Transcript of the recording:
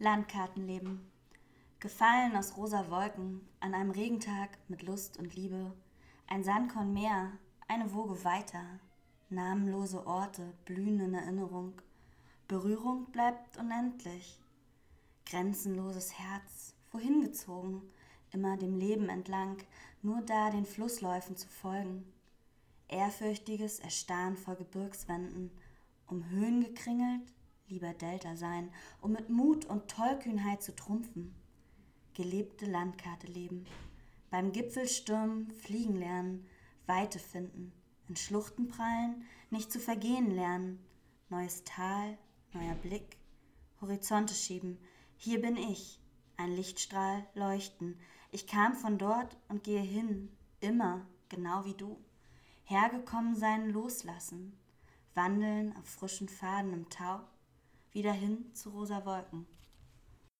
Landkartenleben. Gefallen aus rosa Wolken an einem Regentag mit Lust und Liebe. Ein Sandkorn mehr, eine Woge weiter. Namenlose Orte blühen in Erinnerung. Berührung bleibt unendlich. Grenzenloses Herz, wohin gezogen? Immer dem Leben entlang, nur da den Flussläufen zu folgen. Ehrfürchtiges Erstarren vor Gebirgswänden, um Höhen gekringelt, lieber Delta sein, um mit Mut und Tollkühnheit zu trumpfen. Gelebte Landkarte leben, beim Gipfelstürmen fliegen lernen, Weite finden, in Schluchten prallen, nicht zu vergehen lernen, neues Tal, neuer Blick, Horizonte schieben, hier bin ich, ein Lichtstrahl leuchten, ich kam von dort und gehe hin, immer, genau wie du, hergekommen sein loslassen, wandeln auf frischen Faden im Tau, wieder hin zu rosa Wolken.